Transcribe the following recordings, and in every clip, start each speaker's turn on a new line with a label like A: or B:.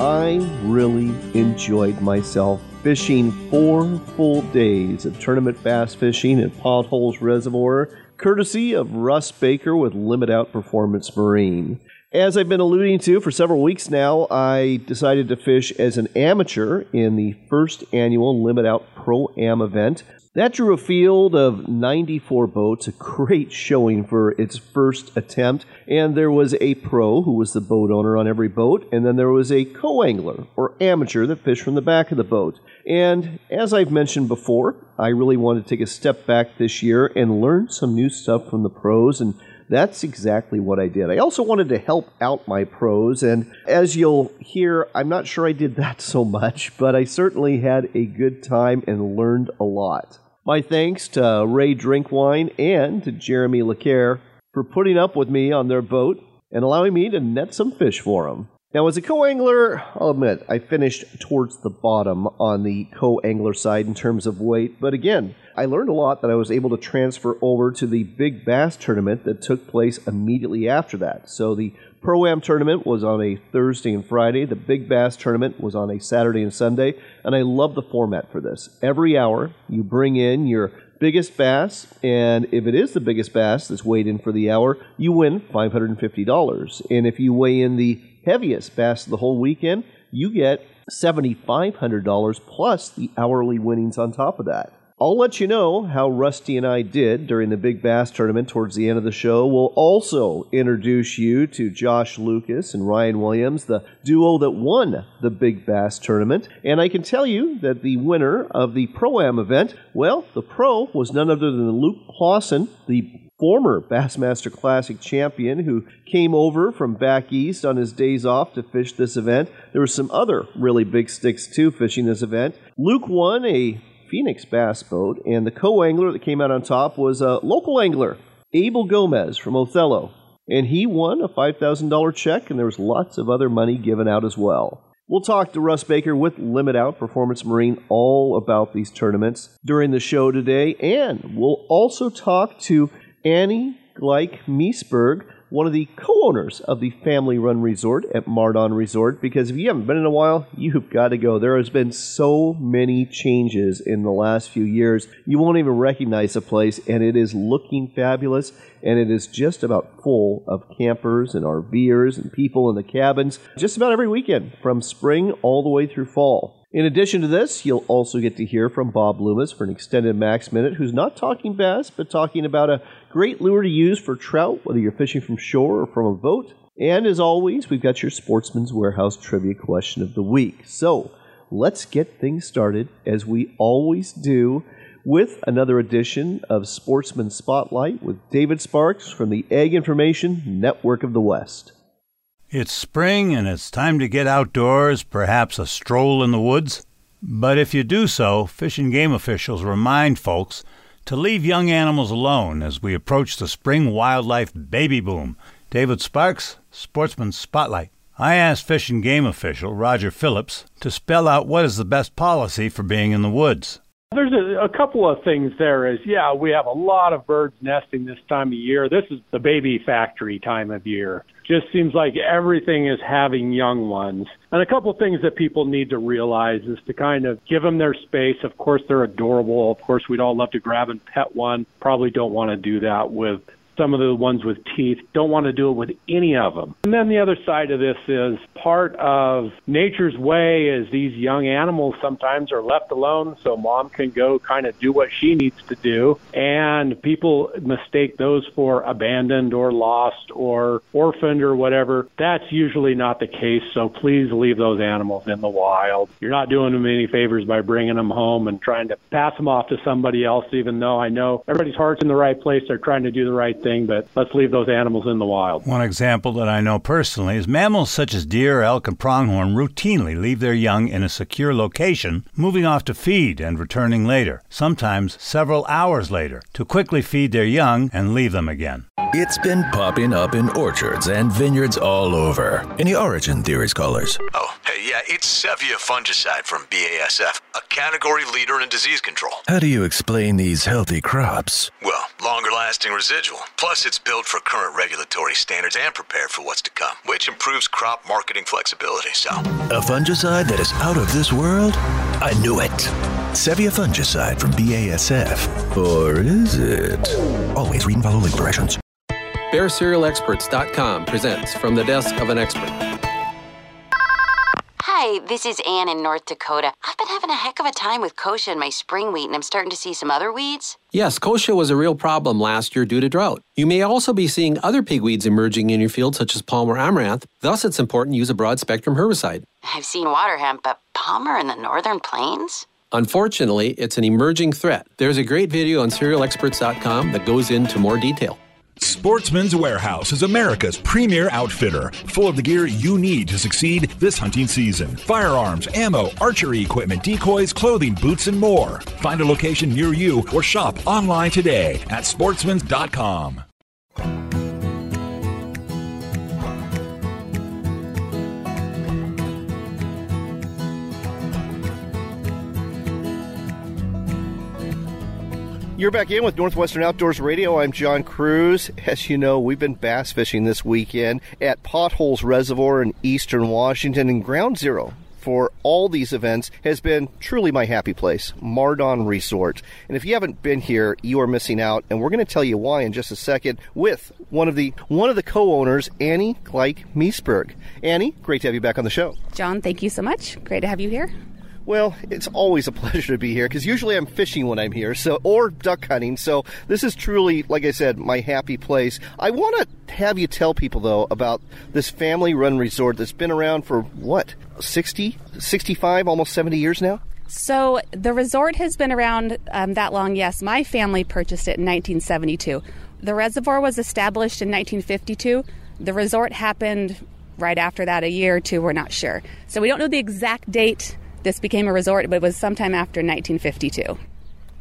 A: I really enjoyed myself fishing four full days of tournament bass fishing at Potholes Reservoir, courtesy of Russ Baker with Limit Out Performance Marine. As I've been alluding to for several weeks now, I decided to fish as an amateur in the first annual Limit Out Pro Am event. That drew a field of 94 boats, a great showing for its first attempt. And there was a pro who was the boat owner on every boat, and then there was a co angler or amateur that fished from the back of the boat. And as I've mentioned before, I really wanted to take a step back this year and learn some new stuff from the pros and that's exactly what I did. I also wanted to help out my pros, and as you'll hear, I'm not sure I did that so much, but I certainly had a good time and learned a lot. My thanks to Ray Drinkwine and to Jeremy LeCaire for putting up with me on their boat and allowing me to net some fish for them. Now, as a co angler, I'll admit I finished towards the bottom on the co angler side in terms of weight, but again, I learned a lot that I was able to transfer over to the big bass tournament that took place immediately after that. So the Pro Am tournament was on a Thursday and Friday, the Big Bass tournament was on a Saturday and Sunday, and I love the format for this. Every hour, you bring in your biggest bass, and if it is the biggest bass that's weighed in for the hour, you win $550. And if you weigh in the heaviest bass the whole weekend, you get $7,500 plus the hourly winnings on top of that. I'll let you know how Rusty and I did during the Big Bass tournament towards the end of the show. We'll also introduce you to Josh Lucas and Ryan Williams, the duo that won the Big Bass tournament. And I can tell you that the winner of the Pro Am event, well, the pro was none other than Luke Clausen, the former Bassmaster Classic champion who came over from back east on his days off to fish this event. There were some other really big sticks too fishing this event. Luke won a Phoenix bass boat, and the co angler that came out on top was a local angler, Abel Gomez from Othello. And he won a $5,000 check, and there was lots of other money given out as well. We'll talk to Russ Baker with Limit Out Performance Marine all about these tournaments during the show today, and we'll also talk to Annie Gleich Meseberg one of the co-owners of the family-run resort at Mardon Resort because if you haven't been in a while, you've got to go. There has been so many changes in the last few years. You won't even recognize the place and it is looking fabulous and it is just about full of campers and RVers and people in the cabins just about every weekend from spring all the way through fall. In addition to this, you'll also get to hear from Bob Loomis for an extended Max Minute, who's not talking bass, but talking about a great lure to use for trout, whether you're fishing from shore or from a boat. And as always, we've got your Sportsman's Warehouse trivia question of the week. So let's get things started, as we always do, with another edition of Sportsman Spotlight with David Sparks from the Ag Information Network of the West.
B: It's spring and it's time to get outdoors, perhaps a stroll in the woods. But if you do so, Fish and Game officials remind folks to leave young animals alone as we approach the spring wildlife baby boom. David Sparks, Sportsman Spotlight. I asked Fish and Game official Roger Phillips to spell out what is the best policy for being in the woods.
C: There's a, a, couple of things there is, yeah, we have a lot of birds nesting this time of year. This is the baby factory time of year. Just seems like everything is having young ones. And a couple things that people need to realize is to kind of give them their space. Of course, they're adorable. Of course, we'd all love to grab and pet one. Probably don't want to do that with some of the ones with teeth. Don't want to do it with any of them. And then the other side of this is part of nature's way is these young animals sometimes are left alone so mom can go kind of do what she needs to do. And people mistake those for abandoned or lost or orphaned or whatever. That's usually not the case. So please leave those animals in the wild. You're not doing them any favors by bringing them home and trying to pass them off to somebody else, even though I know everybody's heart's in the right place. They're trying to do the right
D: bad thing, but let's leave those animals in the wild.
B: One example that I know personally is mammals such as deer, elk, and pronghorn routinely leave their young in a secure location, moving off to feed and returning later, sometimes several hours later, to quickly feed their young and leave them again.
E: It's been popping up in orchards and vineyards all over. Any origin theories, callers?
F: Oh, hey, yeah, it's Cevya fungicide from BASF, a category leader in disease control.
E: How do you explain these healthy crops?
F: Well, longer lasting residual. Plus, it's built for current regulatory standards and prepared for what's to come, which improves crop marketing flexibility. So,
E: A fungicide that is out of this world? I knew it. Cevya fungicide from BASF. Or is it? Always read and follow legal directions.
G: BearCerealExperts.com presents From the Desk of an Expert.
H: Hi, this is Ann in North Dakota. I've been having a heck of a time with kochia and my spring wheat, and I'm starting to see some other weeds.
G: Yes, kochia was a real problem last year due to drought. You may also be seeing other pigweeds emerging in your field, such as palmer amaranth. Thus, it's important to use a broad spectrum herbicide.
H: I've seen water hemp, but palmer in the northern plains?
G: Unfortunately, it's an emerging threat. There's a great video on cerealexperts.com that goes into more detail.
I: Sportsman's Warehouse is America's premier outfitter, full of the gear you need to succeed this hunting season. Firearms, ammo, archery equipment, decoys, clothing, boots, and more. Find a location near you or shop online today at sportsmans.com.
A: You're back in with Northwestern Outdoors Radio. I'm John Kruse. As you know, we've been bass fishing this weekend at Potholes Reservoir in eastern Washington, and ground zero for all these events has been truly my happy place, Mardon Resort. And if you haven't been here, you are missing out, and we're going to tell you why in just a second with one of the one of the co-owners, Annie Gleich Meseberg. Annie, great to have you back on the show.
J: John, thank you so much. Great to have you here.
A: Well, it's always a pleasure to be here because usually I'm fishing when I'm here, so or duck hunting. So this is truly, like I said, my happy place. I want to have you tell people though about this family-run resort that's been around for what 60, 65, almost 70 years now.
J: So the resort has been around um, that long. Yes, my family purchased it in 1972. The reservoir was established in 1952. The resort happened right after that, a year or two. We're not sure, so we don't know the exact date this became a resort, but it was sometime after 1952.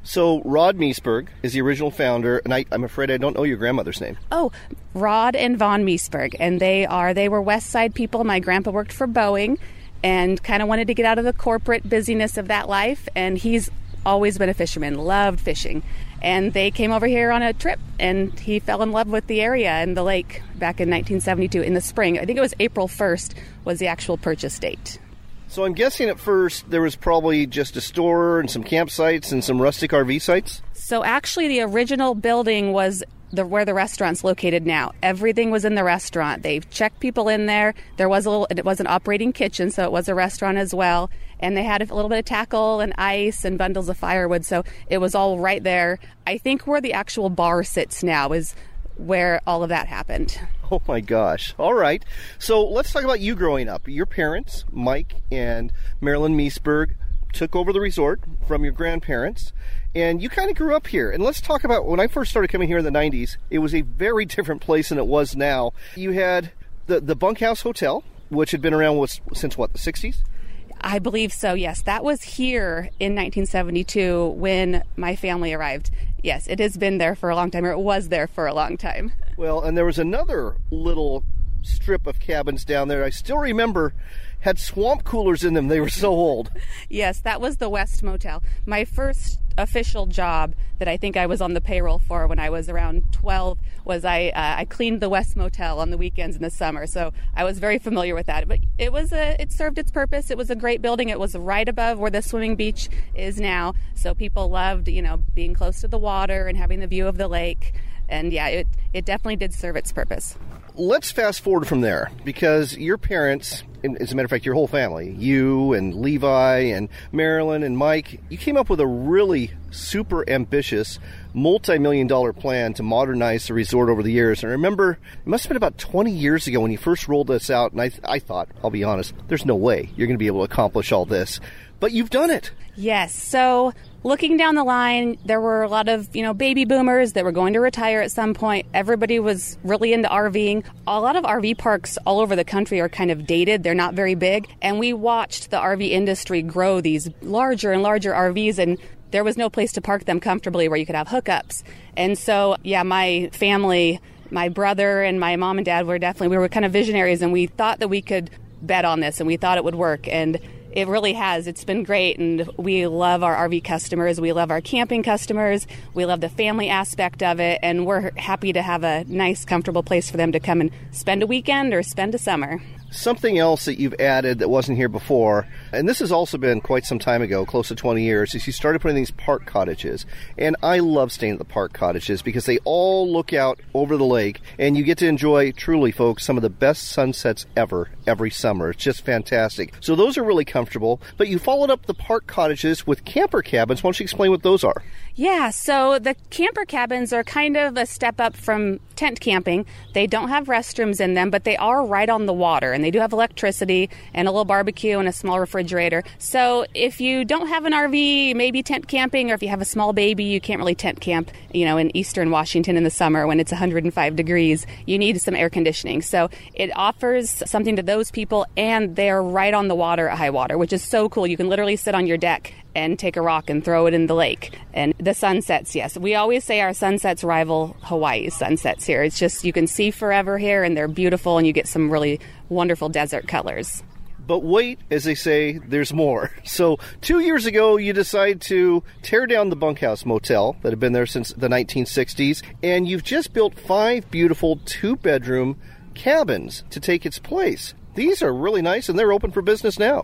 A: So Rod Meseberg is the original founder, and I, am afraid I don't know your grandmother's name.
J: Oh, Rod and Vaughn Meseberg, and they are they were West Side people. My grandpa worked for Boeing, and kind of wanted to get out of the corporate busyness of that life. And he's always been a fisherman, loved fishing. And they came over here on a trip, and he fell in love with the area and the lake back in 1972 in the spring. I think it was April 1st was the actual purchase date.
A: So I'm guessing at first there was probably just a store and some campsites and some rustic RV sites.
J: So actually, the original building was the, where the restaurant's located now. Everything was in the restaurant. They checked people in there. There was a little, it was an operating kitchen, so it was a restaurant as well. And they had a little bit of tackle and ice and bundles of firewood, so it was all right there. I think where the actual bar sits now is where all of that happened.
A: Oh my gosh. All right. So let's talk about you growing up. Your parents, Mike and Marilyn Meseberg, took over the resort from your grandparents, and you kind of grew up here. And let's talk about when I first started coming here in the 90s, it was a very different place than it was now. You had the, the bunkhouse hotel, which had been around since what, the 60s?
J: I believe so, yes. That was here in 1972 when my family arrived. Yes, it has been there for a long time, or it was there for a long time.
A: Well, and there was another little strip of cabins down there. I still remember had swamp coolers in them. They were so old.
J: yes, that was the West Motel. My first official job that I think I was on the payroll for when I was around 12 was I uh, I cleaned the West Motel on the weekends in the summer. So I was very familiar with that. But it was a it served its purpose. It was a great building. It was right above where the swimming beach is now. So people loved, you know, being close to the water and having the view of the lake. And yeah, it it definitely did serve its purpose
A: let's fast forward from there because your parents, as a matter of fact, your whole family, you and Levi and Marilyn and Mike, you came up with a really super ambitious, multi million dollar plan to modernize the resort over the years. And I remember it must have been about 20 years ago when you first rolled this out, and I, I thought, I'll be honest, there's no way you're going to be able to accomplish all this. But you've done it.
J: Yes. So looking down the line, there were a lot of, you know, baby boomers that were going to retire at some point. Everybody was really into RVing. A lot of RV parks all over the country are kind of dated. They're not very big. And we watched the RV industry grow these larger and larger RVs and there was no place to park them comfortably where you could have hookups. And so, yeah, my family, my brother and my mom and dad were definitely, we were kind of visionaries and we thought that we could bet on this and we thought it would work. And it really has. It's been great, and we love our RV customers. We love our camping customers. We love the family aspect of it, and we're happy to have a nice, comfortable place for them to come and spend a weekend or spend a summer.
A: Something else that you've added that wasn't here before, and this has also been quite some time ago, close to 20 years, is you started putting these park cottages. And I love staying at the park cottages because they all look out over the lake, and you get to enjoy, truly, folks, some of the best sunsets ever every summer. It's just fantastic. So those are really comfortable, but you followed up the park cottages with camper cabins. Why don't you explain what those are?
J: Yeah, so the camper cabins are kind of a step up from tent camping. They don't have restrooms in them, but they are right on the water and they do have electricity and a little barbecue and a small refrigerator. So if you don't have an RV, maybe tent camping, or if you have a small baby, you can't really tent camp, you know, in eastern Washington in the summer when it's 105 degrees. You need some air conditioning. So it offers something to those people and they're right on the water at high water, which is so cool. You can literally sit on your deck and take a rock and throw it in the lake. And the sunsets, yes. We always say our sunsets rival Hawaii's sunsets here. It's just you can see forever here and they're beautiful and you get some really wonderful desert colors.
A: But wait, as they say, there's more. So, two years ago, you decide to tear down the bunkhouse motel that had been there since the 1960s, and you've just built five beautiful two bedroom cabins to take its place. These are really nice and they're open for business now.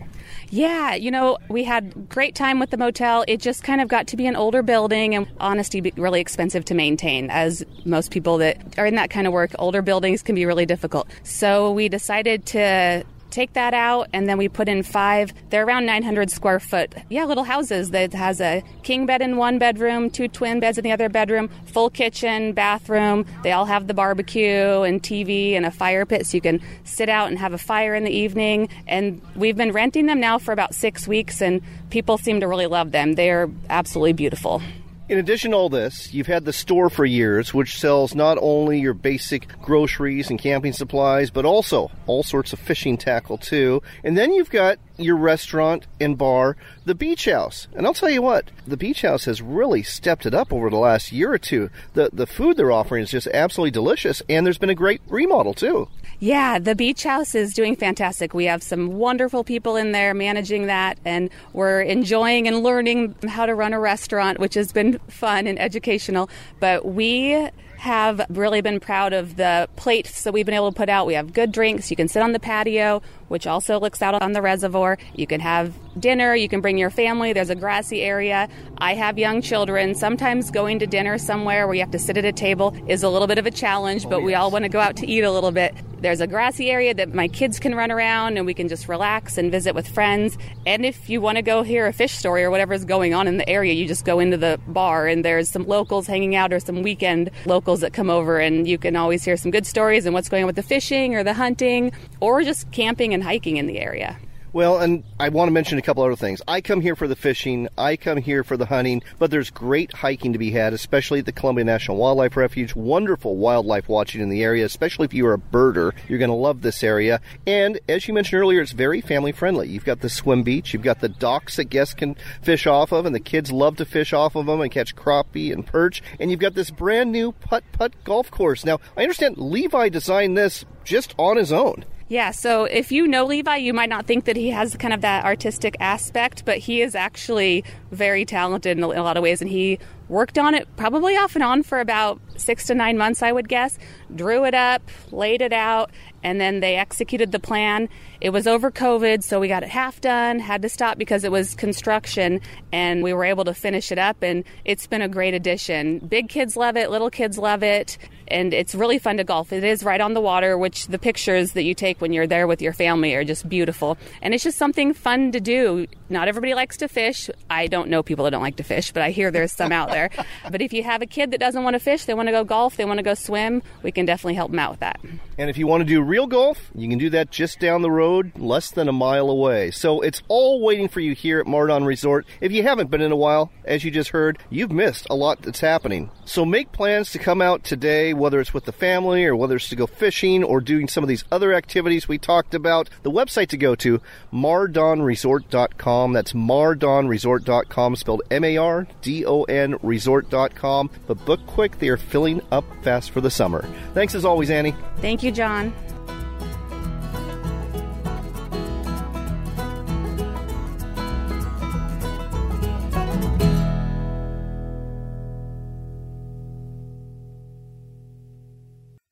J: Yeah, you know, we had great time with the motel. It just kind of got to be an older building and honestly really expensive to maintain as most people that are in that kind of work, older buildings can be really difficult. So we decided to take that out and then we put in five they're around 900 square foot. Yeah little houses that has a king bed in one bedroom two twin beds in the other bedroom full kitchen bathroom. They all have the barbecue and tv and a fire pit so you can sit out and have a fire in the evening. And we've been renting them now for about six weeks and people seem to really love them. They're absolutely beautiful
A: in addition to all this, you've had the store for years, which sells not only your basic groceries and camping supplies, but also all sorts of fishing tackle too. And then you've got your restaurant and bar, the Beach House. And I'll tell you what, the Beach House has really stepped it up over the last year or two. The the food they're offering is just absolutely delicious, and there's been a great remodel too.
J: Yeah, the beach house is doing fantastic. We have some wonderful people in there managing that, and we're enjoying and learning how to run a restaurant, which has been fun and educational. But we have really been proud of the plates that we've been able to put out. We have good drinks. You can sit on the patio, which also looks out on the reservoir. You can have dinner. You can bring your family. There's a grassy area. I have young children. Sometimes going to dinner somewhere where you have to sit at a table is a little bit of a challenge, oh, but we all want to go out to eat a little bit. There's a grassy area that my kids can run around and we can just relax and visit with friends. And if you want to go hear a fish story or whatever is going on in the area, you just go into the bar and there's some locals hanging out or some weekend locals that come over and you can always hear some good stories and what's going on with the fishing or the hunting or just camping and hiking in the area.
A: Well, and I want to mention a couple other things. I come here for the fishing, I come here for the hunting, but there's great hiking to be had, especially at the Columbia National Wildlife Refuge. Wonderful wildlife watching in the area, especially if you're a birder. You're going to love this area. And as you mentioned earlier, it's very family friendly. You've got the swim beach, you've got the docks that guests can fish off of, and the kids love to fish off of them and catch crappie and perch. And you've got this brand new putt putt golf course. Now, I understand Levi designed this just on his own.
J: Yeah, so if you know Levi, you might not think that he has kind of that artistic aspect, but he is actually very talented in a lot of ways, and he worked on it probably off and on for about six to nine months, I would guess. Drew it up, laid it out, and then they executed the plan. It was over COVID, so we got it half done, had to stop because it was construction, and we were able to finish it up, and it's been a great addition. Big kids love it, little kids love it, and it's really fun to golf. It is right on the water, which the pictures that you take when you're there with your family are just beautiful. And it's just something fun to do. Not everybody likes to fish. I don't know people that don't like to fish, but I hear there's some out there. But if you have a kid that doesn't want to fish, they want to go golf, they want to go swim, we can definitely help them out with that.
A: And if you want to do real golf, you can do that just down the road, less than a mile away. So it's all waiting for you here at Mardon Resort. If you haven't been in a while, as you just heard, you've missed a lot that's happening. So make plans to come out today, whether it's with the family or whether it's to go fishing or doing some of these other activities we talked about. The website to go to, mardonresort.com. That's mardonresort.com, spelled M-A-R-D-O-N resort.com. But book quick, they are filling up fast for the summer. Thanks as always, Annie.
J: Thank you, John.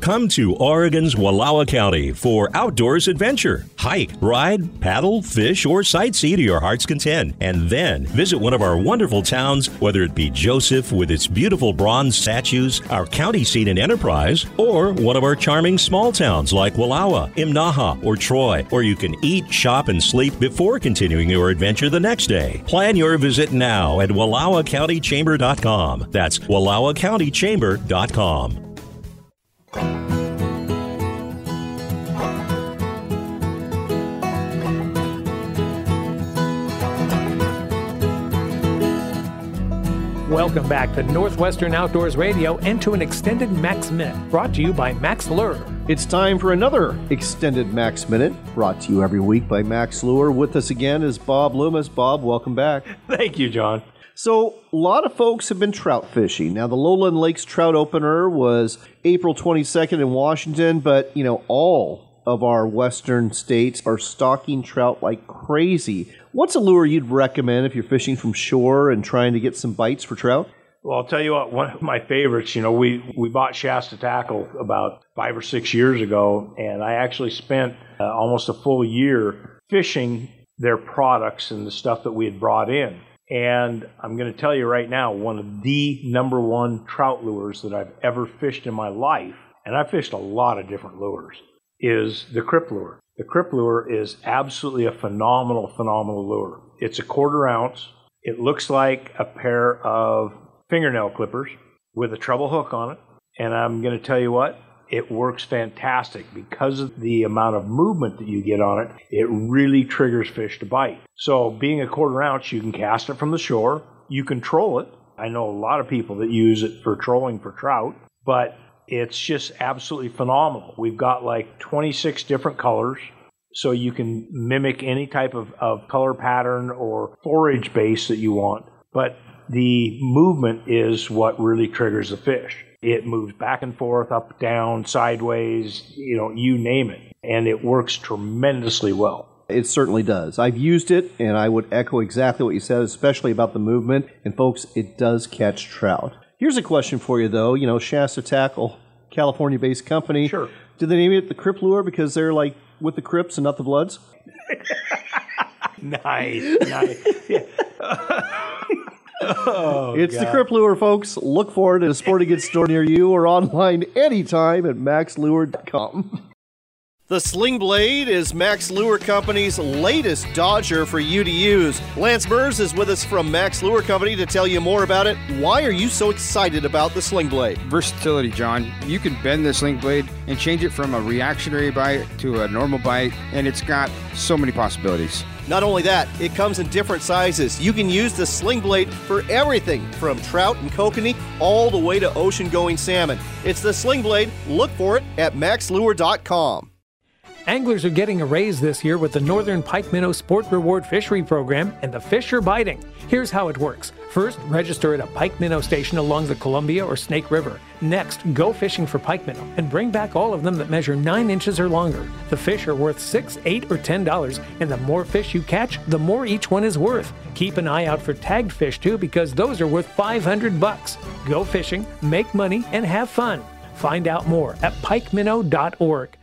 K: Come to Oregon's Wallowa County for outdoors adventure. Hike, ride, paddle, fish, or sightsee to your heart's content. And then visit one of our wonderful towns, whether it be Joseph with its beautiful bronze statues, our county seat in Enterprise, or one of our charming small towns like Wallowa, Imnaha, or Troy, where you can eat, shop, and sleep before continuing your adventure the next day. Plan your visit now at WallowaCountyChamber.com. That's WallowaCountyChamber.com.
L: Welcome back to Northwestern Outdoors Radio and to an extended Max Minute brought to you by Max Lure.
A: It's time for another extended Max Minute brought to you every week by Max Lure. With us again is Bob Loomis. Bob, welcome back.
D: Thank you, John.
A: So, a lot of folks have been trout fishing. Now, the Lowland Lakes Trout Opener was April 22nd in Washington, but, you know, all of our western states are stocking trout like crazy. What's a lure you'd recommend if you're fishing from shore and trying to get some bites for trout?
D: Well, I'll tell you what, one of my favorites, you know, we, we bought Shasta Tackle about five or six years ago, and I actually spent uh, almost a full year fishing their products and the stuff that we had brought in. And I'm going to tell you right now, one of the number one trout lures that I've ever fished in my life, and I've fished a lot of different lures, is the Cripplure. The Cripplure is absolutely a phenomenal, phenomenal lure. It's a quarter ounce. It looks like a pair of fingernail clippers with a treble hook on it. And I'm going to tell you what, it works fantastic because of the amount of movement that you get on it. It really triggers fish to bite. So, being a quarter ounce, you can cast it from the shore. You can troll it. I know a lot of people that use it for trolling for trout, but it's just absolutely phenomenal. We've got like 26 different colors, so you can mimic any type of, of color pattern or forage base that you want. But the movement is what really triggers the fish. It moves back and forth, up, down, sideways, you know, you name it. And it works tremendously well.
A: It certainly does. I've used it, and I would echo exactly what you said, especially about the movement. And folks, it does catch trout. Here's a question for you, though. You know, Shasta Tackle, California based company.
D: Sure.
A: Did they name it the Cripplure because they're like with the Crips and not the Bloods?
D: nice, nice. Yeah. oh,
A: it's
D: God.
A: the Cripplure, folks. Look for it at a sporting goods store near you or online anytime at maxlure.com. The Sling Blade is Max Lure Company's latest Dodger for you to use. Lance Mers is with us from Max Lure Company to tell you more about it. Why are you so excited about the Sling Blade?
M: Versatility, John. You can bend the Sling Blade and change it from a reactionary bite to a normal bite, and it's got so many possibilities.
A: Not only that, it comes in different sizes. You can use the Sling Blade for everything from trout and kokanee all the way to ocean going salmon. It's the Sling Blade. Look for it at maxlure.com.
L: Anglers are getting a raise this year with the Northern Pike Minnow Sport Reward Fishery Program, and the fish are biting. Here's how it works. First, register at a pike minnow station along the Columbia or Snake River. Next, go fishing for pike minnow and bring back all of them that measure 9 inches or longer. The fish are worth 6 8 or $10, and the more fish you catch, the more each one is worth. Keep an eye out for tagged fish too because those are worth 500 bucks. Go fishing, make money, and have fun. Find out more at pikeminnow.org.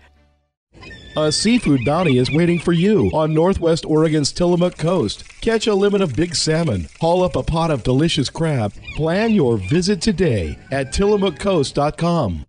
N: A seafood bounty is waiting for you on Northwest Oregon's Tillamook coast. Catch a limit of big salmon, haul up a pot of delicious crab. Plan your visit today at tillamookcoast.com.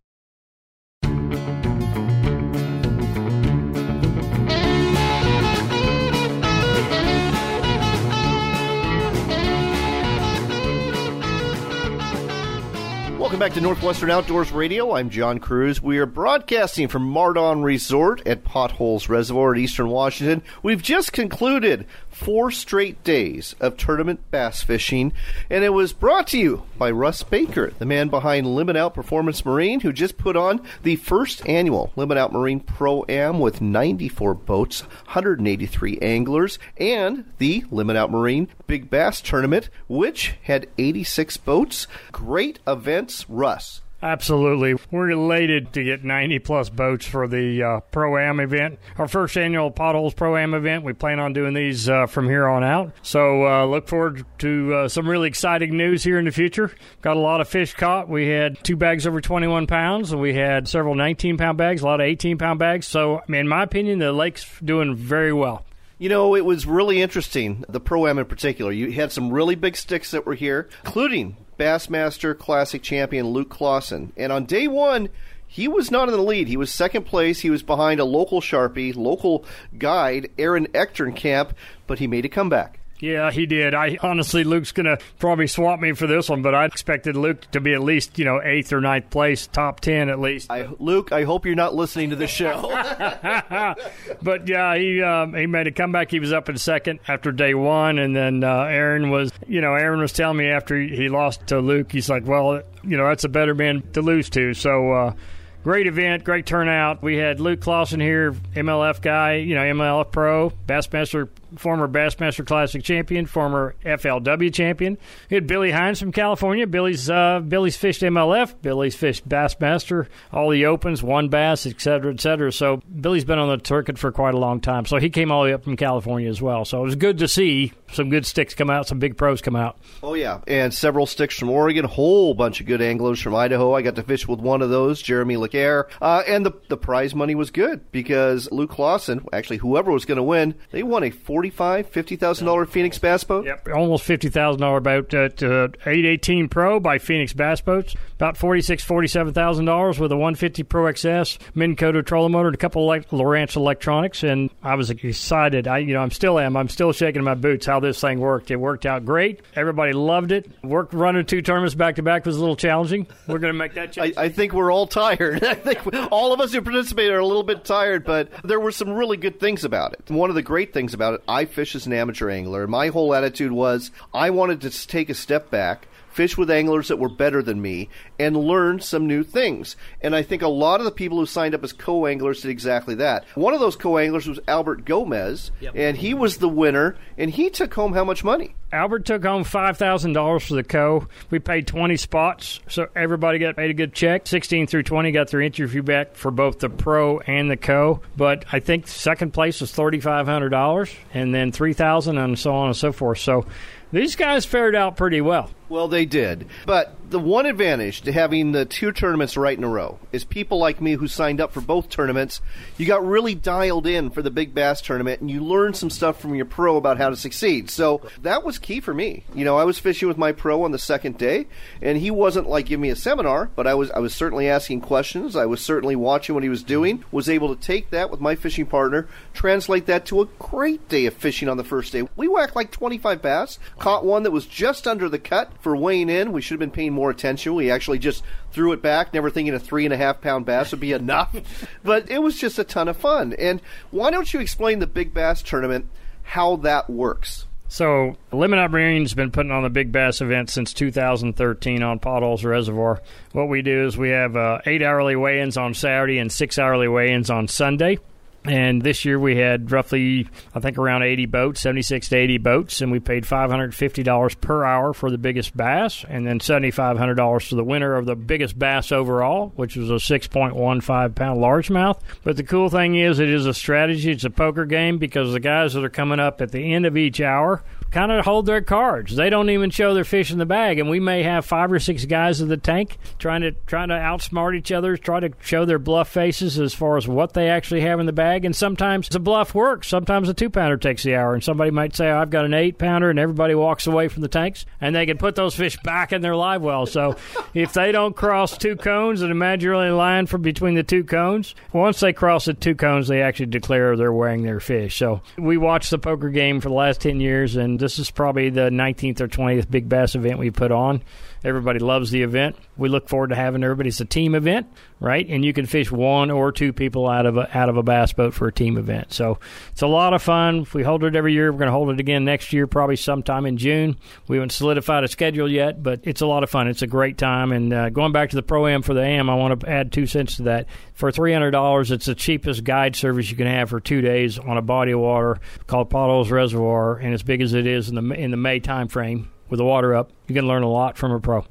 A: Welcome back to Northwestern Outdoors Radio. I'm John Kruse. We are broadcasting from Mardon Resort at Potholes Reservoir in eastern Washington. We've just concluded four straight days of tournament bass fishing, and it was brought to you by Russ Baker, the man behind Limit Out Performance Marine, who just put on the first annual Limit Out Marine Pro Am with 94 boats, 183 anglers, and the Limit Out Marine Big Bass Tournament, which had 86 boats. Great events, Russ.
O: Absolutely. We're elated to get 90 plus boats for the uh, Pro Am event. Our first annual Potholes Pro Am event. We plan on doing these uh, from here on out. So uh, look forward to uh, some really exciting news here in the future. Got a lot of fish caught. We had two bags over 21 pounds, and we had several 19 pound bags, a lot of 18 pound bags. So, in my opinion, the lake's doing very well.
A: You know, it was really interesting, the Pro Am in particular. You had some really big sticks that were here, including Bassmaster Classic champion Luke Clausen. And on day one, he was not in the lead. He was second place. He was behind a local Sharpie, local guide, Aaron Echternkamp, but he made a comeback.
O: Yeah, he did. I honestly, Luke's going to probably swap me for this one, but I expected Luke to be at least, you know, eighth or ninth place, top ten at least.
A: I, Luke, I hope you're not listening to the show.
O: but yeah, he um, he made a comeback. He was up in second after day one, and then uh, Aaron was, you know, Aaron was telling me after he lost to Luke, he's like, well, you know, that's a better man to lose to. So. Uh, great event, great turnout. We had Luke Clausen here, MLF guy, you know, MLF pro, Bassmaster former Bassmaster Classic champion, former FLW champion. We had Billy Hines from California. Billy's uh, Billy's fished MLF. Billy's fished Bassmaster, all the opens, one bass, et cetera, et cetera. So Billy's been on the circuit for quite a long time. So he came all the way up from California as well. So it was good to see some good sticks come out, some big pros come out.
A: Oh yeah, and several sticks from Oregon, a whole bunch of good anglers from Idaho. I got to fish with one of those, Jeremy LeCaire, uh, and the the prize money was good because Luke Clausen, actually whoever was going to win, they won a forty-five, fifty thousand dollar Phoenix Bass boat.
O: Yep, almost fifty thousand dollar boat at uh, eight eighteen Pro by Phoenix Bass Boats. About forty six, forty seven thousand dollars with a one fifty Pro XS, Minn Kota trolling motor, and a couple of Lowrance electronics, and I was excited. I you know I'm still am. I'm still shaking my boots how this thing worked. It worked out great. Everybody loved it. Work running two tournaments back to back was a little challenging. We're going to make that change.
A: I, I think we're all tired. I think all of us who participated are a little bit tired, but there were some really good things about it. One of the great things about it, I fish as an amateur angler. My whole attitude was I wanted to take a step back fish with anglers that were better than me, and learn some new things. And I think a lot of the people who signed up as co anglers did exactly that. One of those co anglers was Albert Gomez,
O: Yep.
A: and he was the winner, and he took home how much money?
O: Albert took home five thousand dollars for the co. We paid twenty spots, so everybody got paid a good check. Sixteen through twenty got their interview back for both the pro and the co. But I think second place was thirty five hundred dollars, and then three thousand, and so on and so forth. So these guys fared out pretty well.
A: Well, they did. But the one advantage to having the two tournaments right in a row is people like me who signed up for both tournaments, you got really dialed in for the Big Bass tournament and you learned some stuff from your pro about how to succeed. So that was key for me. You know, I was fishing with my pro on the second day and he wasn't like giving me a seminar, but I was I was certainly asking questions. I was certainly watching what he was doing, was able to take that with my fishing partner, translate that to a great day of fishing on the first day. We whacked like 25 bass, caught one that was just under the cut for weighing in. We should have been paying more attention. We actually just threw it back, never thinking a three and a half pound bass would be enough. but it was just a ton of fun. And why don't you explain the Big Bass tournament, how that works?
O: So, Limit Marine's been putting on the Big Bass event since 2013 on Potholes Reservoir. What we do is we have uh, eight hourly weigh ins on Saturday and six hourly weigh ins on Sunday. And this year we had roughly, I think, around 80 boats, 76 to 80 boats, and we paid $550 per hour for the biggest bass, and then $7,500 for the winner of the biggest bass overall, which was a 6.15 pound largemouth. But the cool thing is, it is a strategy. It's a poker game because the guys that are coming up at the end of each hour kind of hold their cards. They don't even show their fish in the bag, and we may have five or six guys in the tank trying to trying to outsmart each other, try to show their bluff faces as far as what they actually have in the bag. And sometimes the bluff works. Sometimes a two pounder takes the hour, and somebody might say, "I've got an eight pounder," and everybody walks away from the tanks, and they can put those fish back in their live well. So if they don't cross two cones, and imagine you're line from between the two cones, once they cross the two cones, they actually declare they're weighing their fish. So we watched the poker game for the last ten years, and this is probably the 19th or 20th big bass event we put on. Everybody loves the event. We look forward to having everybody. It's a team event, right? And you can fish one or two people out of a, out of a bass boat for a team event. So it's a lot of fun. If we hold it every year. We're going to hold it again next year, probably sometime in June. We haven't solidified a schedule yet, but it's a lot of fun. It's a great time. And uh, going back to the pro am for the am, I want to add two cents to that. For three hundred dollars, it's the cheapest guide service you can have for two days on a body of water called Potholes Reservoir, and as big as it is in the in the May time frame with the water up, you can learn a lot from a pro.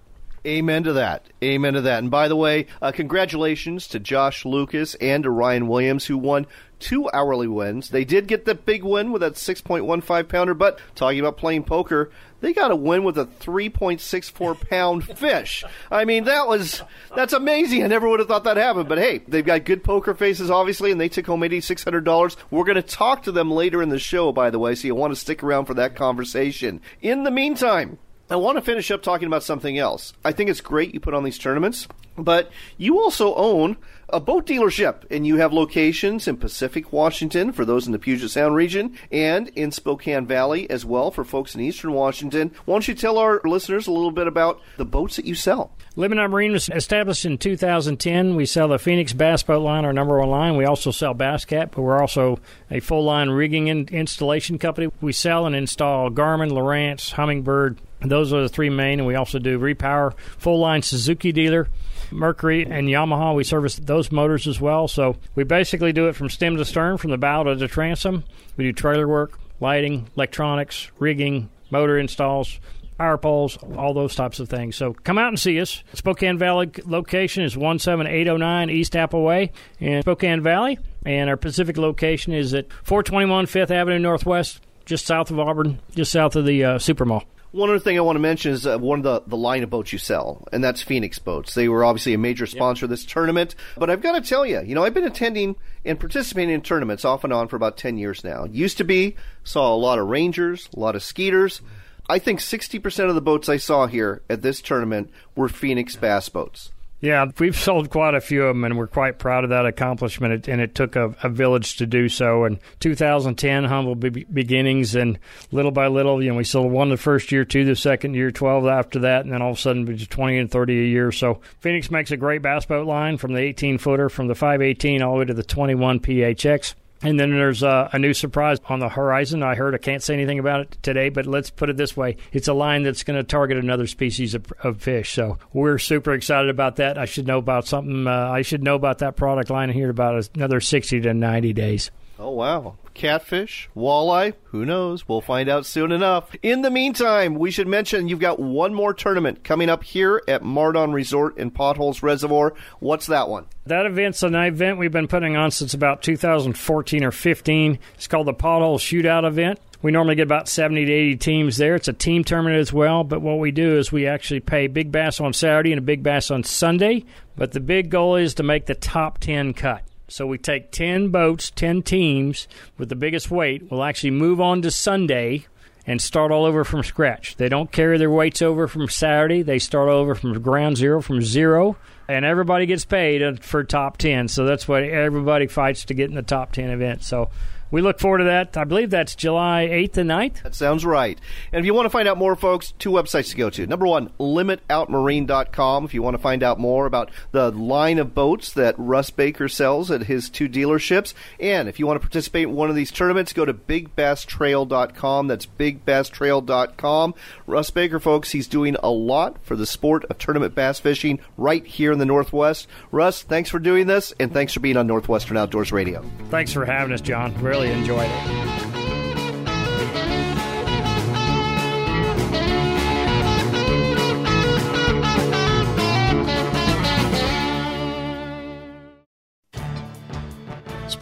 A: Amen to that. Amen to that. And by the way, uh, congratulations to Josh Lucas and to Ryan Williams, who won two hourly wins. They did get the big win with that 6.15 pounder, but talking about playing poker, they got a win with a 3.64 pound fish. I mean, that was that's amazing. I never would have thought that happened. But hey, they've got good poker faces, obviously, and they took home eighty six hundred dollars. We're going to talk to them later in the show, by the way, so you want to stick around for that conversation. In the meantime. I want to finish up talking about something else. I think it's great you put on these tournaments, but you also own a boat dealership, and you have locations in Pacific Washington for those in the Puget Sound region and in Spokane Valley as well for folks in Eastern Washington. Why don't you tell our listeners a little bit about the boats that you sell?
O: Limit Out Marine was established in 2010. We sell the Phoenix Bass Boat line, our number one line. We also sell Bass Cat, but we're also a full line rigging and installation company. We sell and install Garmin, Lowrance, Humminbird. Those are the three main, and we also do repower, full line Suzuki dealer. Mercury and Yamaha. We service those motors as well. So we basically do it from stem to stern, from the bow to the transom. We do trailer work, lighting, electronics, rigging, motor installs, power poles, all those types of things. So come out and see us. Spokane Valley location is 17809 East Apple Way in Spokane Valley, and our Pacific location is at 421 Fifth Avenue Northwest, just south of Auburn, just south of the uh, Super Mall.
A: One other thing I want to mention is uh, one of the, the line of boats you sell, and that's Phoenix Boats. They were obviously a major sponsor yep. of this tournament. But I've got to tell you, you know, I've been attending and participating in tournaments off and on for about 10 years now. Used to be, saw a lot of Rangers, a lot of Skeeters. I think 60% of the boats I saw here at this tournament were Phoenix Bass boats.
O: Yeah, we've sold quite a few of them, and we're quite proud of that accomplishment. And it took a, a village to do so. In 2010, humble be- beginnings, and little by little, you know, we sold one the first year, two the second year, 12 after that, and then all of a sudden, 20 and 30 a year. So Phoenix makes a great bass boat line from the 18 footer, from the 518 all the way to the 21 PHX. And then there's uh, a new surprise on the horizon. I heard I can't say anything about it today, but let's put it this way: it's a line that's going to target another species of, of, fish. So we're super excited about that. I should know about something. Uh, I should know about that product line here about another 60 to 90 days.
A: Oh wow! catfish, walleye, who knows? We'll find out soon enough. In the meantime, we should mention you've got one more tournament coming up here at Mardon Resort in Potholes Reservoir. What's that one?
O: That event's an event we've been putting on since about 2014 or 15. It's called the Pothole Shootout event. We normally get about 70 to 80 teams there. It's a team tournament as well, but what we do is we actually pay big bass on Saturday and a big bass on Sunday. But the big goal is to make the top 10 cut. So we take 10 boats, 10 teams with the biggest weight. We'll actually move on to Sunday and start all over from scratch. They don't carry their weights over from Saturday. They start over from ground zero, from zero, and everybody gets paid for top 10. So that's why everybody fights to get in the top 10 event. So we look forward to that. I believe that's July 8th and 9th.
A: That sounds right. And if you want to find out more, folks, two websites to go to. Number one, limitoutmarine.com. If you want to find out more about the line of boats that Russ Baker sells at his two dealerships. And if you want to participate in one of these tournaments, go to bigbasstrail.com. That's bigbasstrail.com. Russ Baker, folks, he's doing a lot for the sport of tournament bass fishing right here in the Northwest. Russ, thanks for doing this, and thanks for being on Northwestern Outdoors Radio.
O: Thanks for having us, John. Really enjoyed it.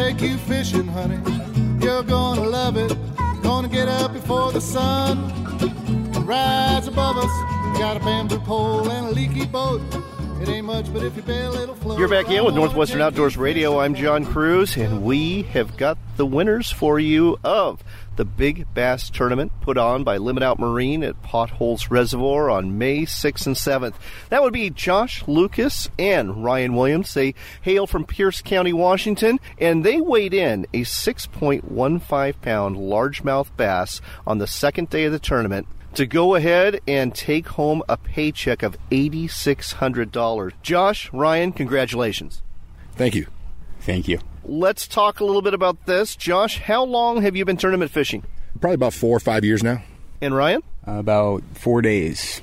P: take you fishing, honey. You're gonna love it. Gonna get up before the sun rise above us. Got a bamboo pole and a leaky boat. It ain't much, but if you bail, it'll float.
A: You're back in with Northwestern Outdoors Radio. I'm John Kruse, and we have got the winners for you of the Big Bass Tournament put on by Limit Out Marine at Potholes Reservoir on May 6th and 7th. That would be Josh Lucas and Ryan Williams. They hail from Pierce County, Washington, and they weighed in a 6.15 pound largemouth bass on the second day of the tournament to go ahead and take home a paycheck of $8,600. Josh, Ryan, congratulations.
Q: Thank you. Thank you.
A: Let's talk a little bit about this. Josh, how long have you been tournament fishing?
Q: Probably about four or five years now.
A: And Ryan?
Q: About four days.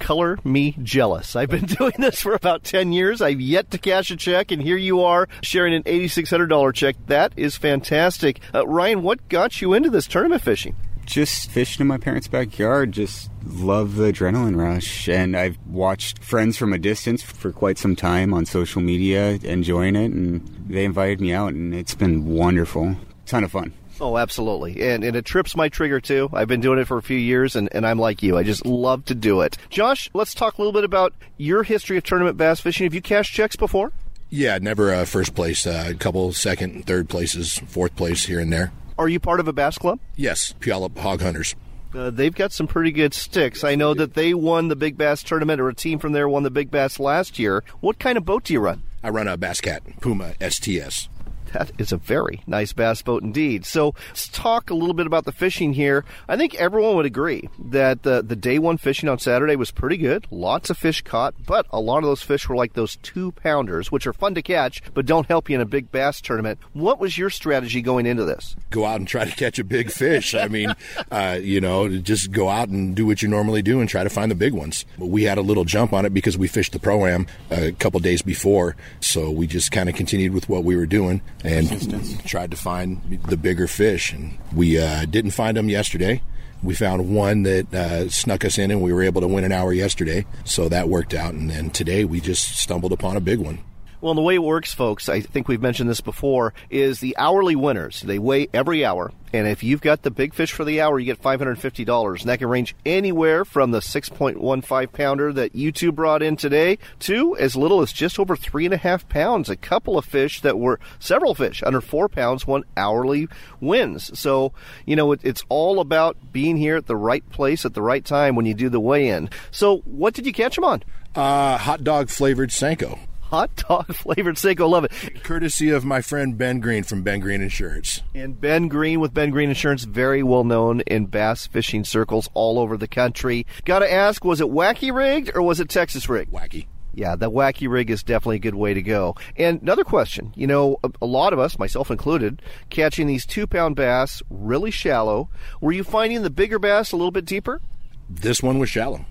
A: Color me jealous. I've been doing this for about 10 years. I've yet to cash a check, and here you are sharing an $8,600 check. That is fantastic. Uh, Ryan, what got you into this tournament fishing?
R: Just fishing in my parents' backyard. Just love the adrenaline rush. And I've watched friends from a distance for quite some time on social media enjoying it. And they invited me out, and it's been wonderful. Ton of fun.
A: Oh, absolutely. And, and it trips my trigger, too. I've been doing it for a few years, and, and I'm like you. I just love to do it. Josh, let's talk a little bit about your history of tournament bass fishing. Have you cashed checks before?
Q: Yeah, never uh, first place. Uh, a couple second and third places, fourth place here and there.
A: Are you part of a bass club?
Q: Yes, Puyallup Hog Hunters.
A: Uh, they've got some pretty good sticks. I know that they won the Big Bass tournament, or a team from there won the Big Bass last year. What kind of boat do you run?
Q: I run a Bass Cat Puma STS.
A: That is a very nice bass boat indeed. So let's talk a little bit about the fishing here. I think everyone would agree that the, the day one fishing on Saturday was pretty good. Lots of fish caught, but a lot of those fish were like those two pounders, which are fun to catch, but don't help you in a big bass tournament. What was your strategy going into this?
Q: Go out and try to catch a big fish. I mean, uh, you know, just go out and do what you normally do and try to find the big ones. But we had a little jump on it because we fished the pro am a couple days before, so we just kind of continued with what we were doing and tried to find the bigger fish. And we uh, didn't find them yesterday. We found one that uh, snuck us in, and we were able to win an hour yesterday. So that worked out. And then today we just stumbled upon a big one.
A: Well, the way it works, folks, I think we've mentioned this before, is the hourly winners. They weigh every hour, and if you've got the big fish for the hour, you get $550. And that can range anywhere from the 6.15 pounder that you two brought in today to as little as just over three and a half pounds. A couple of fish that were, several fish under four pounds won hourly wins. So, you know, it, it's all about being here at the right place at the right time when you do the weigh in. So, what did you catch them on?
Q: Uh, hot dog flavored Senko
A: hot dog flavored Senko. Love it.
Q: Courtesy of my friend Ben Green from Ben Green Insurance.
A: And Ben Green with Ben Green Insurance, very well known in bass fishing circles all over the country. Got to ask, was it wacky rigged or was it Texas rigged?
Q: Wacky.
A: Yeah, the wacky rig is definitely a good way to go. And another question, you know, a, a lot of us, myself included, catching these two pound bass really shallow. Were you finding the bigger bass a little bit deeper?
Q: This one was shallow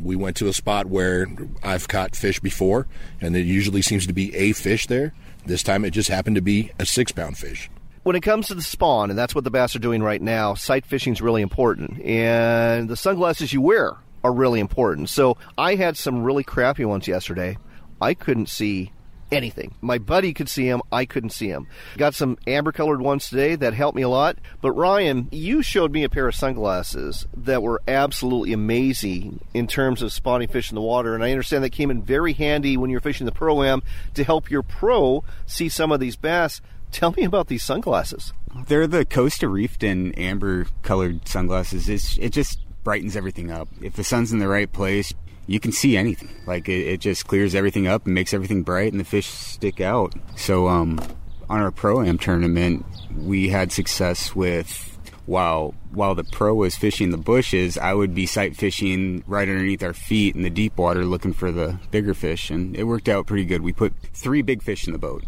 Q: we went to a spot where I've caught fish before, and there usually seems to be a fish there. This time it just happened to be a six pound fish.
A: When it comes to the spawn, and that's what the bass are doing right now, sight fishing is really important. And the sunglasses you wear are really important. So I had some really crappy ones yesterday. I couldn't see anything. My buddy could see them, I couldn't see them. Got some amber colored ones today that helped me a lot. But Ryan, you showed me a pair of sunglasses that were absolutely amazing in terms of spotting fish in the water. And I understand that came in very handy when you're fishing the pro am to help your pro see some of these bass. Tell me about these sunglasses.
R: They're the Costa Reefton amber colored sunglasses. It's, it just brightens everything up. If the sun's in the right place, you can see anything. Like it, it just clears everything up and makes everything bright, and the fish stick out. So, um, on our pro am tournament, we had success with while while the pro was fishing the bushes, I would be sight fishing right underneath our feet in the deep water, looking for the bigger fish, and it worked out pretty good. We put three big fish in the boat.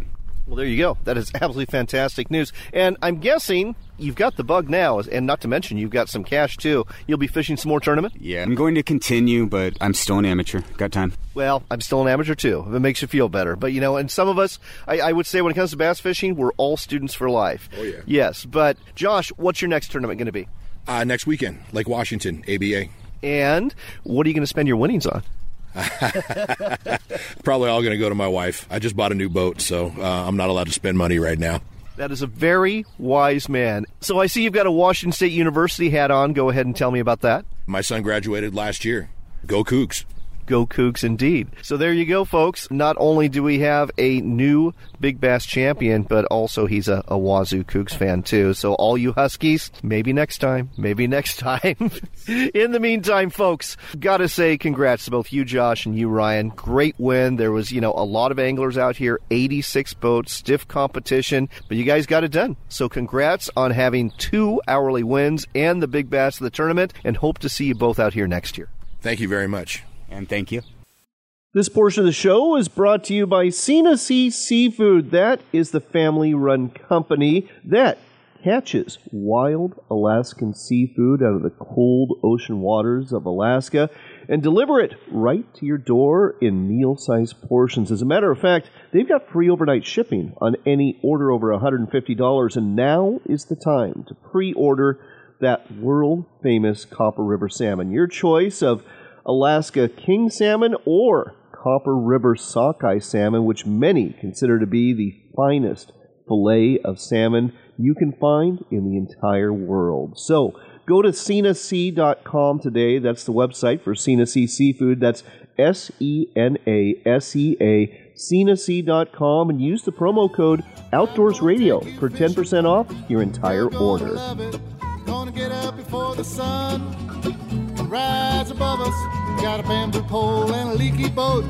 A: Well, there you go. That is absolutely fantastic news. And I'm guessing you've got the bug now, and not to mention you've got some cash too. You'll be fishing some more tournament.
R: Yeah, I'm going to continue, but I'm still an amateur. Got time.
A: Well, I'm still an amateur too. If it makes you feel better, but you know, and some of us, I, I would say, when it comes to bass fishing, we're all students for life.
Q: Oh yeah.
A: Yes, but Josh, what's your next tournament going to be?
Q: Uh, next weekend, Lake Washington, ABA.
A: And what are you going to spend your winnings on?
Q: Probably all going to go to my wife. I just bought a new boat, so uh, I'm not allowed to spend money right now.
A: That is a very wise man. So I see you've got a Washington State University hat on. Go ahead and tell me about that.
Q: My son graduated last year. Go Cougs.
A: Go Cougs indeed. So there you go, folks. Not only do we have a new Big Bass champion, but also he's a, a Wazoo Cougs fan too. So all you Huskies, maybe next time, maybe next time. In the meantime, folks, gotta say congrats to both you, Josh, and you, Ryan. Great win. There was, you know, a lot of anglers out here, 86 boats, stiff competition, but you guys got it done. So congrats on having two hourly wins and the Big Bass of the tournament, and hope to see you both out here next year.
Q: Thank you very much.
R: And thank you.
A: This portion of the show is brought to you by Sena Sea Seafood. That is the family run company that catches wild Alaskan seafood out of the cold ocean waters of Alaska and deliver it right to your door in meal sized portions. As a matter of fact, they've got free overnight shipping on any order over $150, and now is the time to pre order that world famous Copper River salmon. Your choice of Alaska king salmon or Copper River sockeye salmon, which many consider to be the finest fillet of salmon you can find in the entire world. So go to senasea.com today. That's the website for Sena Sea Seafood. That's S E N A S E A, senasea.com, and use the promo code Outdoors Radio for 10% off your entire order.
P: Rise above us. Got a bamboo pole and a leaky boat.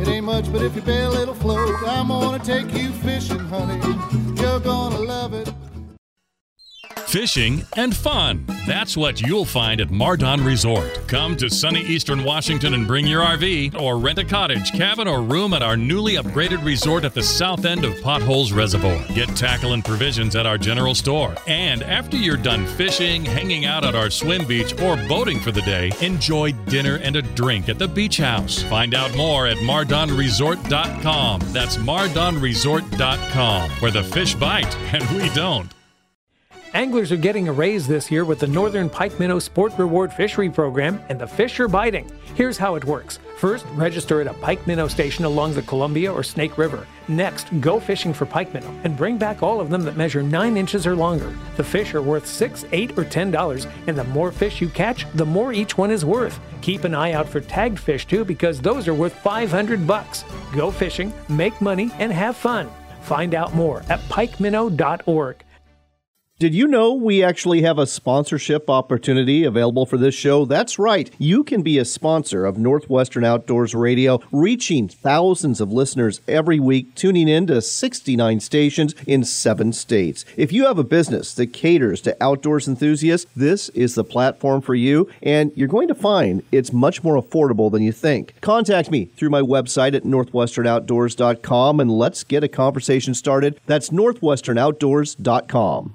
P: It ain't much, but if you bail, it'll float. I'm gonna take you fishing, honey. You're gonna love it.
S: Fishing and fun. That's what you'll find at MarDon Resort. Come to sunny eastern Washington and bring your RV or rent a cottage, cabin, or room at our newly upgraded resort at the south end of Potholes Reservoir. Get tackle and provisions at our general store. And after you're done fishing, hanging out at our swim beach, or boating for the day, enjoy dinner and a drink at the beach house. Find out more at mardonresort.com. That's mardonresort.com, where the fish bite and we don't.
L: Anglers are getting a raise this year with the Northern Pike Minnow Sport Reward Fishery Program, and the fish are biting. Here's how it works. First, register at a pike minnow station along the Columbia or Snake River. Next, go fishing for pike minnow and bring back all of them that measure 9 inches or longer. The fish are worth 6 8 or $10, and the more fish you catch, the more each one is worth. Keep an eye out for tagged fish too, because those are worth 500 bucks. Go fishing, make money, and have fun. Find out more at pikeminnow.org.
A: Did you know we actually have a sponsorship opportunity available for this show? That's right. You can be a sponsor of Northwestern Outdoors Radio, reaching thousands of listeners every week, tuning in to 69 stations in seven states. If you have a business that caters to outdoors enthusiasts, this is the platform for you, and you're going to find it's much more affordable than you think. Contact me through my website at northwesternoutdoors.com and let's get a conversation started. That's northwesternoutdoors.com.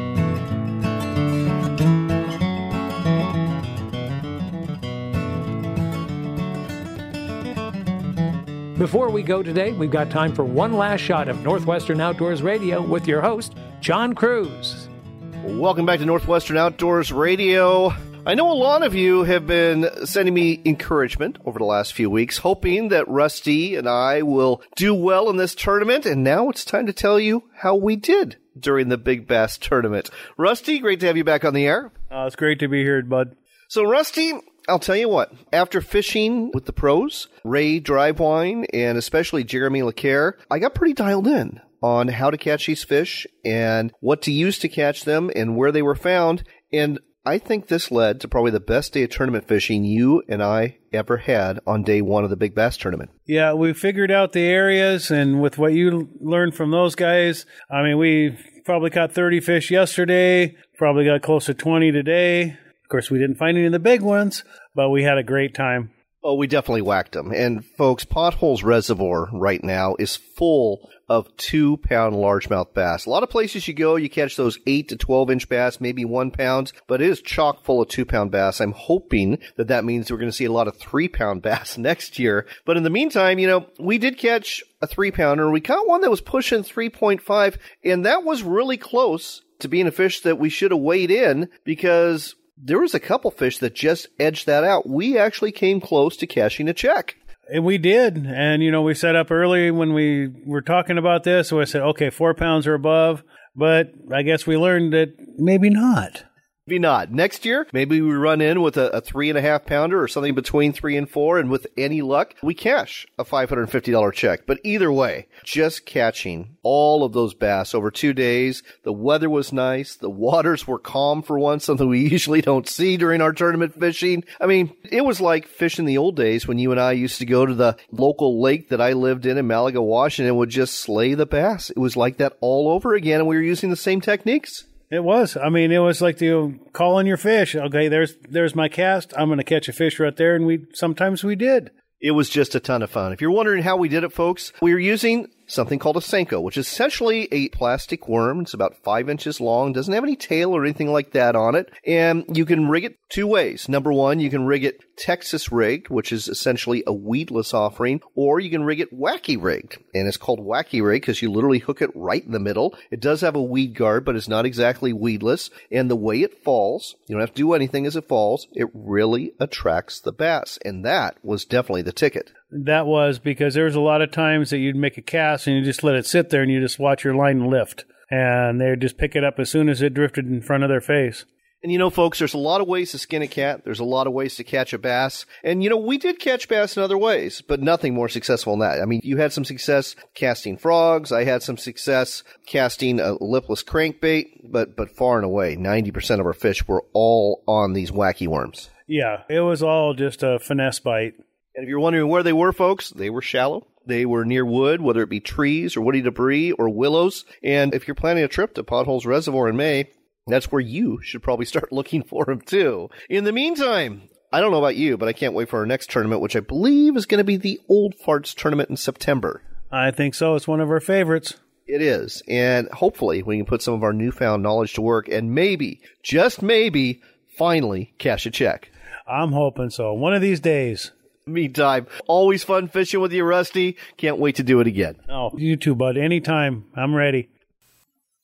L: Before we go today, we've got time for one last shot of Northwestern Outdoors Radio with your host, John Kruse.
A: Welcome back to Northwestern Outdoors Radio. I know a lot of you have been sending me encouragement over the last few weeks, hoping that Rusty and I will do well in this tournament, and now it's time to tell you how we did during the Big Bass tournament. Rusty, great to have you back on the air.
T: Uh, it's great to be here, bud.
A: So, Rusty, I'll tell you what, after fishing with the pros, Ray Drivewine, and especially Jeremy LeCaire, I got pretty dialed in on how to catch these fish and what to use to catch them and where they were found. And I think this led to probably the best day of tournament fishing you and I ever had on day one of the Big Bass tournament.
T: Yeah, we figured out the areas, and with what you learned from those guys, I mean, we probably caught 30 fish yesterday, probably got close to 20 today. Course, we didn't find any of the big ones, but we had a great time.
A: Oh, we definitely whacked them. And folks, Potholes Reservoir right now is full of two pound largemouth bass. A lot of places you go, you catch those eight to 12 inch bass, maybe one pounds, but it is chock full of two pound bass. I'm hoping that that means we're going to see a lot of three pound bass next year. But in the meantime, you know, we did catch a three pounder. We caught one that was pushing 3.5 and that was really close to being a fish that we should have weighed in because there was a couple fish that just edged that out. We actually came close to cashing a check.
T: We did. And, you know, we set up early when we were talking about this. So I said, okay, four pounds or above. But I guess we learned that maybe not.
A: Maybe not. Next year, maybe we run in with a, a, three and a half pounder or something between three and four, and with any luck, we cash a $550 check. But either way, just catching all of those bass over two days. The weather was nice. The waters were calm for once, something we usually don't see during our tournament fishing. I mean, it was like fishing the old days when you and I used to go to the local lake that I lived in in Malaga, Washington, and would just slay the bass. It was like that all over again, and we were using the same techniques.
T: It was. I mean, it was like the calling your fish. Okay, there's there's my cast. I'm going to catch a fish right there, and we sometimes we did.
A: It was just a ton of fun. If you're wondering how we did it, folks, we were using something called a Senko, which is essentially a plastic worm. It's about five inches long, doesn't have any tail or anything like that on it. And you can rig it two ways. Number one, you can rig it Texas rigged, which is essentially a weedless offering, or you can rig it wacky rigged. And it's called wacky rig because you literally hook it right in the middle. It does have a weed guard, but it's not exactly weedless. And the way it falls, you don't have to do anything as it falls, it really attracts the bass. And that was definitely the ticket.
T: That was because there was a lot of times that you'd make a cast and you just let it sit there and you just watch your line lift. And they'd just pick it up as soon as it drifted in front of their face.
A: And you know, folks, there's a lot of ways to skin a cat. There's a lot of ways to catch a bass. And you know, we did catch bass in other ways, but nothing more successful than that. I mean, you had some success casting frogs. I had some success casting a lipless crankbait, but, but far and away, 90% of our fish were all on these wacky worms.
T: Yeah, it was all just a finesse bite.
A: And if you're wondering where they were, folks, they were shallow. They were near wood, whether it be trees or woody debris or willows. And if you're planning a trip to Potholes Reservoir in May, that's where you should probably start looking for them too. In the meantime, I don't know about you, but I can't wait for our next tournament, which I believe is going to be the Old Farts tournament in September.
T: I think so. It's one of our favorites.
A: It is. And hopefully we can put some of our newfound knowledge to work and maybe, just maybe, finally cash a check.
T: I'm hoping so. One of these days.
A: Meantime, always fun fishing with you, Rusty. Can't wait to do it again.
T: Oh, you too, bud. Anytime. I'm ready.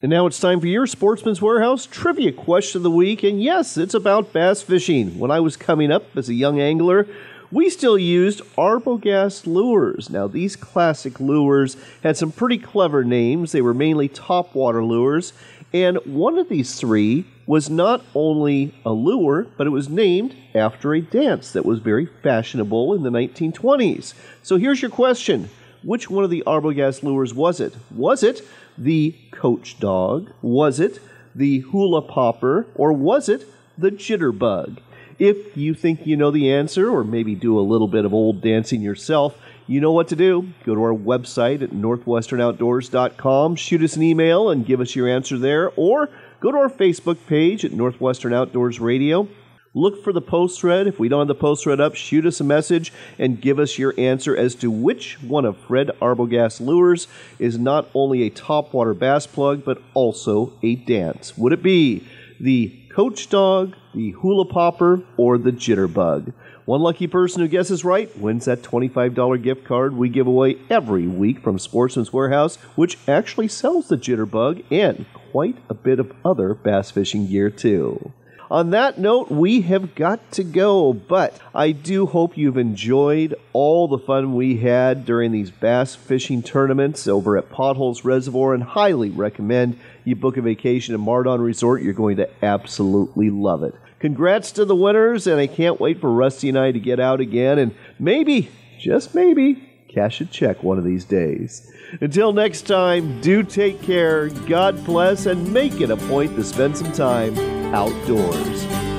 A: And now it's time for your Sportsman's Warehouse trivia question of the week. And yes, it's about bass fishing. When I was coming up as a young angler, we still used Arbogast lures. Now, these classic lures had some pretty clever names. They were mainly topwater lures. And one of these three was not only a lure, but it was named after a dance that was very fashionable in the 1920s. So here's your question Which one of the Arbogast lures was it? Was it the coach dog? Was it the hula popper? Or was it the jitterbug? If you think you know the answer, or maybe do a little bit of old dancing yourself, you know what to do. Go to our website at northwesternoutdoors.com, shoot us an email and give us your answer there, or go to our Facebook page at Northwestern Outdoors Radio. Look for the post thread. If we don't have the post thread up, shoot us a message and give us your answer as to which one of Fred Arbogast lures is not only a topwater bass plug, but also a dance. Would it be the coach dog, the hula popper, or the jitterbug? One lucky person who guesses right wins that $25 gift card we give away every week from Sportsman's Warehouse, which actually sells the jitterbug and quite a bit of other bass fishing gear too. On that note, we have got to go, but I do hope you've enjoyed all the fun we had during these bass fishing tournaments over at Potholes Reservoir and highly recommend you book a vacation at MarDon Resort. You're going to absolutely love it. Congrats to the winners, and I can't wait for Rusty and I to get out again and maybe, just maybe, cash a check one of these days. Until next time, do take care, God bless, and make it a point to spend some time outdoors.